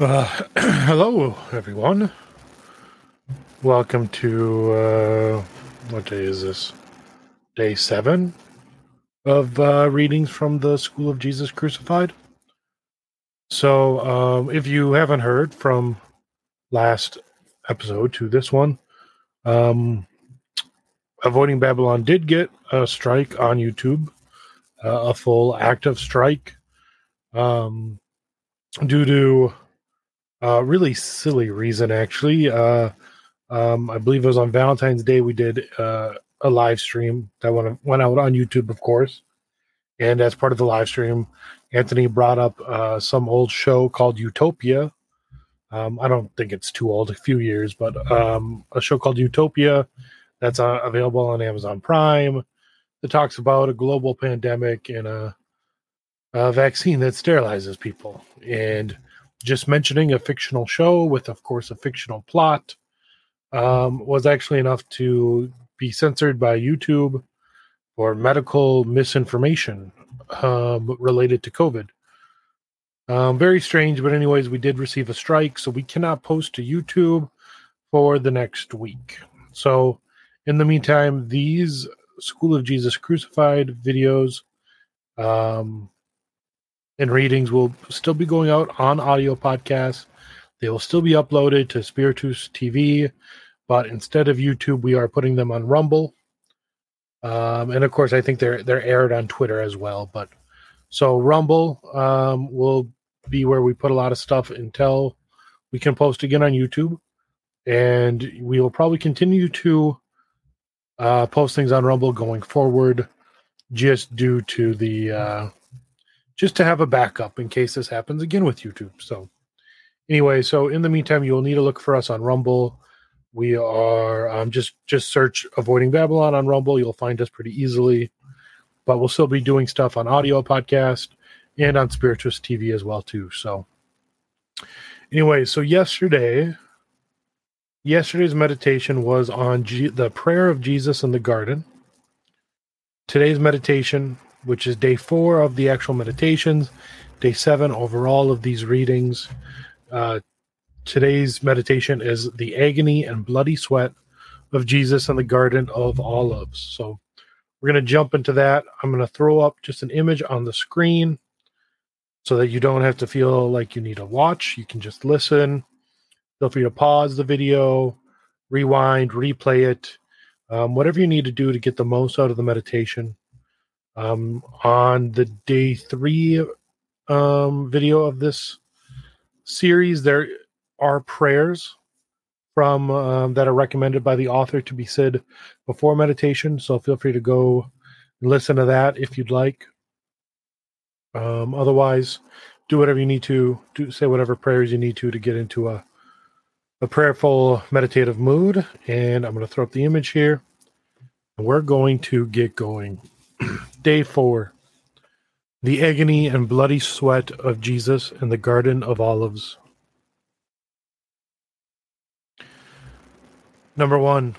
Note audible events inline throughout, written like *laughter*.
Uh, *clears throat* hello, everyone. Welcome to uh, what day is this? Day seven of uh, readings from the School of Jesus Crucified. So, um, if you haven't heard from last episode to this one, um, Avoiding Babylon did get a strike on YouTube, uh, a full active strike, um, due to uh, really silly reason, actually. Uh, um, I believe it was on Valentine's Day. We did uh, a live stream that went went out on YouTube, of course. And as part of the live stream, Anthony brought up uh, some old show called Utopia. Um, I don't think it's too old, a few years, but um, a show called Utopia that's uh, available on Amazon Prime that talks about a global pandemic and a, a vaccine that sterilizes people. And just mentioning a fictional show with, of course, a fictional plot um, was actually enough to be censored by YouTube for medical misinformation um, related to COVID. Um, very strange, but anyways, we did receive a strike, so we cannot post to YouTube for the next week. So, in the meantime, these School of Jesus Crucified videos um, and readings will still be going out on audio podcasts. They will still be uploaded to Spiritus TV, but instead of YouTube, we are putting them on Rumble. Um, and of course, I think they're they're aired on Twitter as well. But so Rumble um, will be where we put a lot of stuff until we can post again on YouTube, and we will probably continue to uh, post things on Rumble going forward, just due to the uh, just to have a backup in case this happens again with YouTube. So, anyway, so in the meantime, you will need to look for us on Rumble. We are um, just just search "Avoiding Babylon" on Rumble. You'll find us pretty easily. But we'll still be doing stuff on audio podcast and on Spiritus TV as well too. So, anyway, so yesterday, yesterday's meditation was on G- the prayer of Jesus in the garden. Today's meditation which is day four of the actual meditations, day seven overall of these readings. Uh, today's meditation is the agony and bloody sweat of Jesus in the Garden of Olives. So we're going to jump into that. I'm going to throw up just an image on the screen so that you don't have to feel like you need to watch. You can just listen. Feel free to pause the video, rewind, replay it, um, whatever you need to do to get the most out of the meditation. Um, on the day three um, video of this series, there are prayers from um, that are recommended by the author to be said before meditation. So feel free to go listen to that if you'd like. Um, otherwise, do whatever you need to. Do say whatever prayers you need to to get into a a prayerful meditative mood. And I'm going to throw up the image here. And we're going to get going. *clears throat* Day 4 The agony and bloody sweat of Jesus in the Garden of Olives. Number 1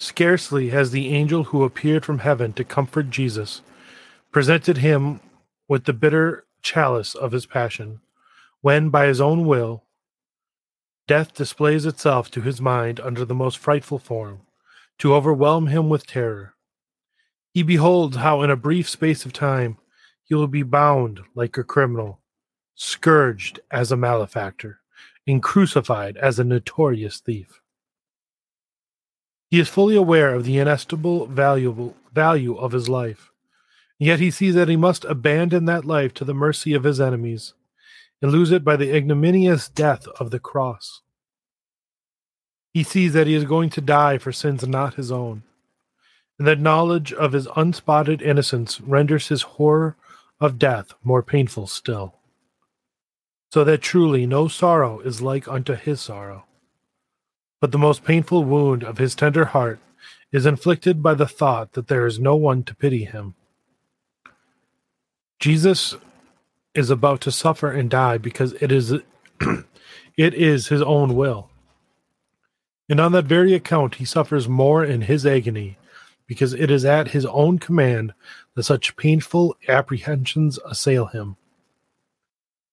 Scarcely has the angel who appeared from heaven to comfort Jesus presented him with the bitter chalice of his passion, when by his own will death displays itself to his mind under the most frightful form, to overwhelm him with terror. He beholds how in a brief space of time he will be bound like a criminal, scourged as a malefactor, and crucified as a notorious thief. He is fully aware of the inestimable valuable value of his life, yet he sees that he must abandon that life to the mercy of his enemies and lose it by the ignominious death of the cross. He sees that he is going to die for sins not his own and that knowledge of his unspotted innocence renders his horror of death more painful still. So that truly no sorrow is like unto his sorrow. But the most painful wound of his tender heart is inflicted by the thought that there is no one to pity him. Jesus is about to suffer and die because it is *clears throat* it is his own will. And on that very account he suffers more in his agony because it is at his own command that such painful apprehensions assail him.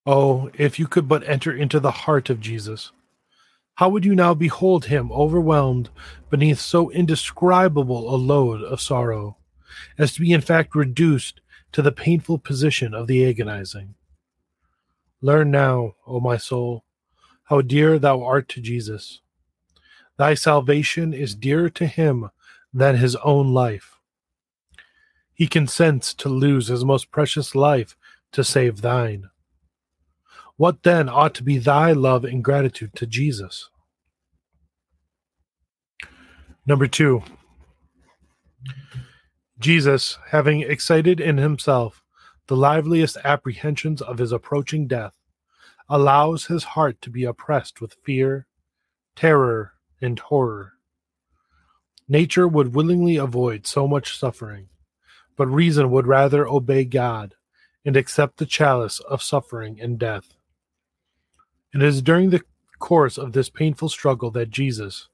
Oh, if you could but enter into the heart of Jesus. How would you now behold him overwhelmed beneath so indescribable a load of sorrow, as to be in fact reduced to the painful position of the agonizing? Learn now, O my soul, how dear thou art to Jesus. Thy salvation is dearer to him than his own life. He consents to lose his most precious life to save thine. What then ought to be thy love and gratitude to Jesus? Number two, Jesus, having excited in himself the liveliest apprehensions of his approaching death, allows his heart to be oppressed with fear, terror, and horror. Nature would willingly avoid so much suffering, but reason would rather obey God and accept the chalice of suffering and death. It is during the course of this painful struggle that Jesus,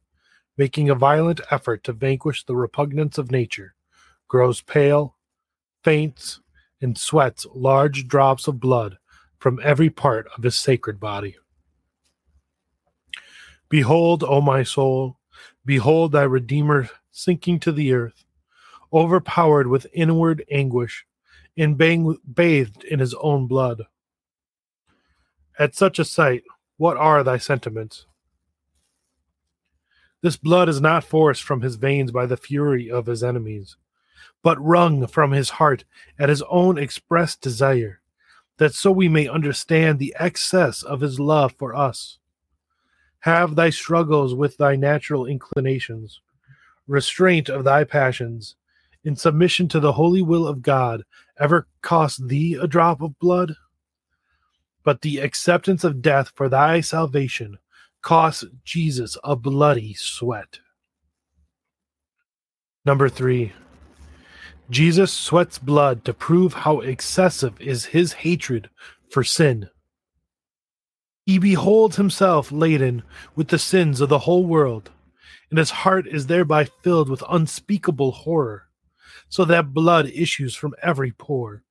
making a violent effort to vanquish the repugnance of nature, grows pale, faints, and sweats large drops of blood from every part of his sacred body. Behold, O my soul, behold thy Redeemer sinking to the earth, overpowered with inward anguish, and bathed in his own blood. At such a sight, what are thy sentiments? This blood is not forced from his veins by the fury of his enemies, but wrung from his heart at his own expressed desire, that so we may understand the excess of his love for us. Have thy struggles with thy natural inclinations, restraint of thy passions, in submission to the holy will of God, ever cost thee a drop of blood? But the acceptance of death for thy salvation costs Jesus a bloody sweat. Number three, Jesus sweats blood to prove how excessive is his hatred for sin. He beholds himself laden with the sins of the whole world, and his heart is thereby filled with unspeakable horror, so that blood issues from every pore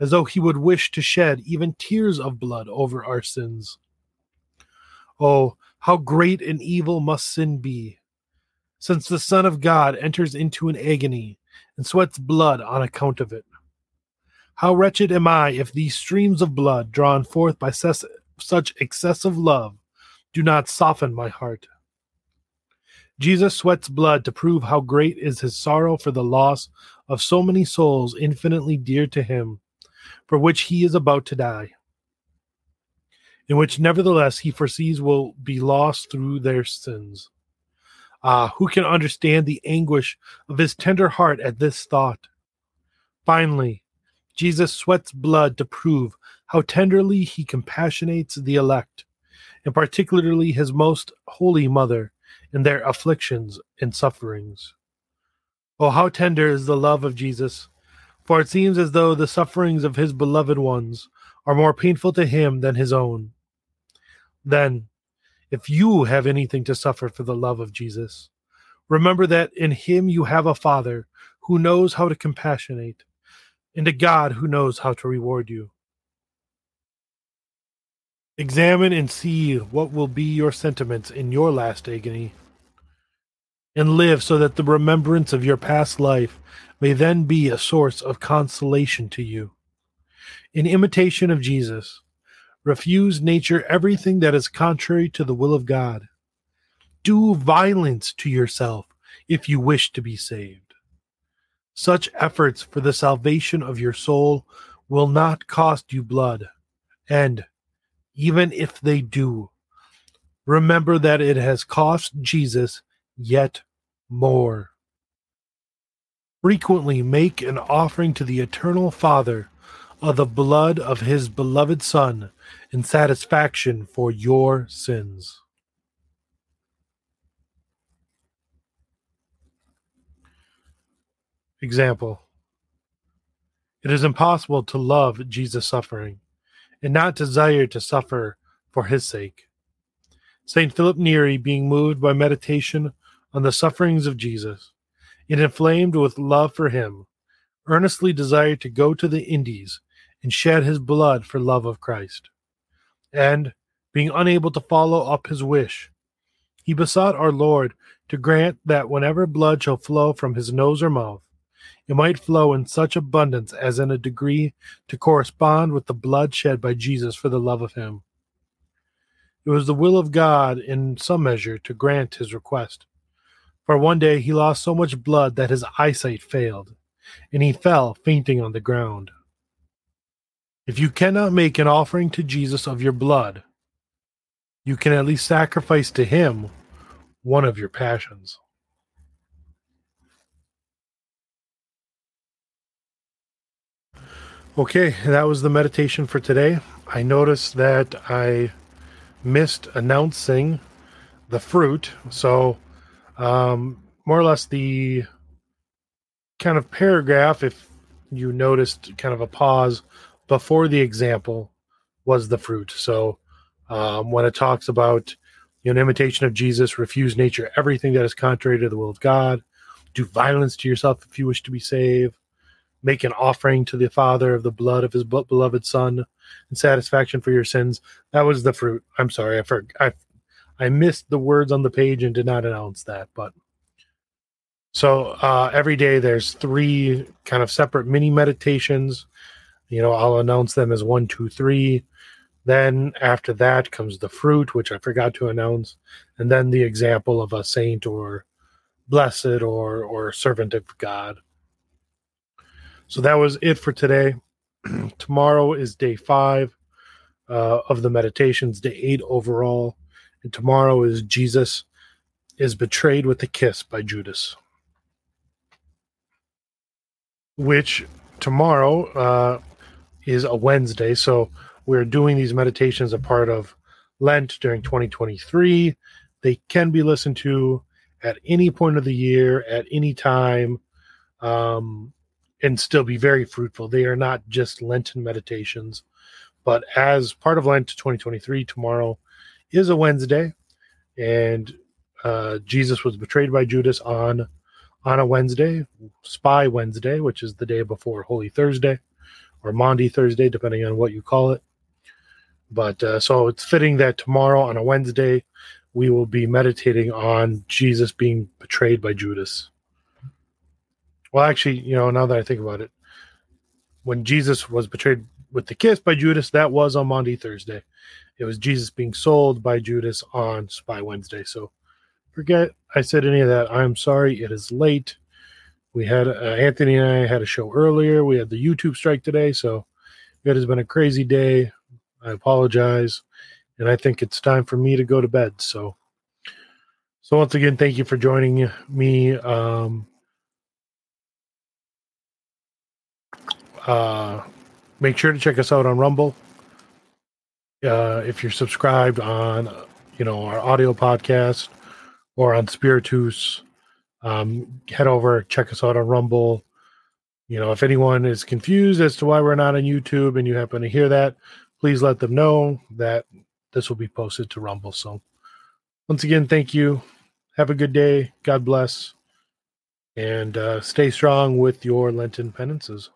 as though he would wish to shed even tears of blood over our sins. Oh, how great an evil must sin be, since the Son of God enters into an agony and sweats blood on account of it. How wretched am I if these streams of blood drawn forth by such excessive love do not soften my heart. Jesus sweats blood to prove how great is his sorrow for the loss of so many souls infinitely dear to him for which he is about to die, in which nevertheless he foresees will be lost through their sins. Ah, who can understand the anguish of his tender heart at this thought? Finally, Jesus sweats blood to prove how tenderly he compassionates the elect, and particularly his most holy mother, in their afflictions and sufferings. Oh, how tender is the love of Jesus! For it seems as though the sufferings of his beloved ones are more painful to him than his own. Then, if you have anything to suffer for the love of Jesus, remember that in him you have a Father who knows how to compassionate, and a God who knows how to reward you. Examine and see what will be your sentiments in your last agony, and live so that the remembrance of your past life may then be a source of consolation to you. In imitation of Jesus, refuse nature everything that is contrary to the will of God. Do violence to yourself if you wish to be saved. Such efforts for the salvation of your soul will not cost you blood, and even if they do, remember that it has cost Jesus yet more. Frequently make an offering to the eternal Father of the blood of his beloved Son in satisfaction for your sins. Example. It is impossible to love Jesus' suffering and not desire to suffer for his sake. St. Philip Neri, being moved by meditation on the sufferings of Jesus, and inflamed with love for him, earnestly desired to go to the Indies and shed his blood for love of Christ. and, being unable to follow up his wish, he besought our Lord to grant that whenever blood shall flow from his nose or mouth, it might flow in such abundance as in a degree to correspond with the blood shed by Jesus for the love of him. It was the will of God in some measure to grant his request. For one day he lost so much blood that his eyesight failed, and he fell fainting on the ground. If you cannot make an offering to Jesus of your blood, you can at least sacrifice to him one of your passions. Okay, that was the meditation for today. I noticed that I missed announcing the fruit. So, um, more or less, the kind of paragraph, if you noticed kind of a pause before the example, was the fruit. So, um, when it talks about you know, an imitation of Jesus, refuse nature, everything that is contrary to the will of God, do violence to yourself if you wish to be saved, make an offering to the Father of the blood of his beloved Son and satisfaction for your sins. That was the fruit. I'm sorry, I for, I I missed the words on the page and did not announce that. But so uh, every day there's three kind of separate mini meditations. You know, I'll announce them as one, two, three. Then after that comes the fruit, which I forgot to announce, and then the example of a saint or blessed or or servant of God. So that was it for today. *clears throat* tomorrow is day five uh, of the meditations, day eight overall. And tomorrow is Jesus is betrayed with a kiss by Judas. Which tomorrow uh, is a Wednesday. So we're doing these meditations a part of Lent during 2023. They can be listened to at any point of the year, at any time. Um, and still be very fruitful. They are not just Lenten meditations, but as part of Lent 2023, tomorrow is a Wednesday, and uh, Jesus was betrayed by Judas on on a Wednesday, Spy Wednesday, which is the day before Holy Thursday or Maundy Thursday, depending on what you call it. But uh, so it's fitting that tomorrow on a Wednesday, we will be meditating on Jesus being betrayed by Judas. Well, actually, you know, now that I think about it, when Jesus was betrayed with the kiss by Judas, that was on Maundy Thursday. It was Jesus being sold by Judas on Spy Wednesday. So forget I said any of that. I'm sorry. It is late. We had uh, Anthony and I had a show earlier. We had the YouTube strike today. So it has been a crazy day. I apologize. And I think it's time for me to go to bed. So, so once again, thank you for joining me. Um, Uh, make sure to check us out on Rumble. Uh, if you're subscribed on, you know, our audio podcast or on Spiritus, um, head over, check us out on Rumble. You know, if anyone is confused as to why we're not on YouTube and you happen to hear that, please let them know that this will be posted to Rumble. So, once again, thank you. Have a good day. God bless. And uh, stay strong with your Lenten penances.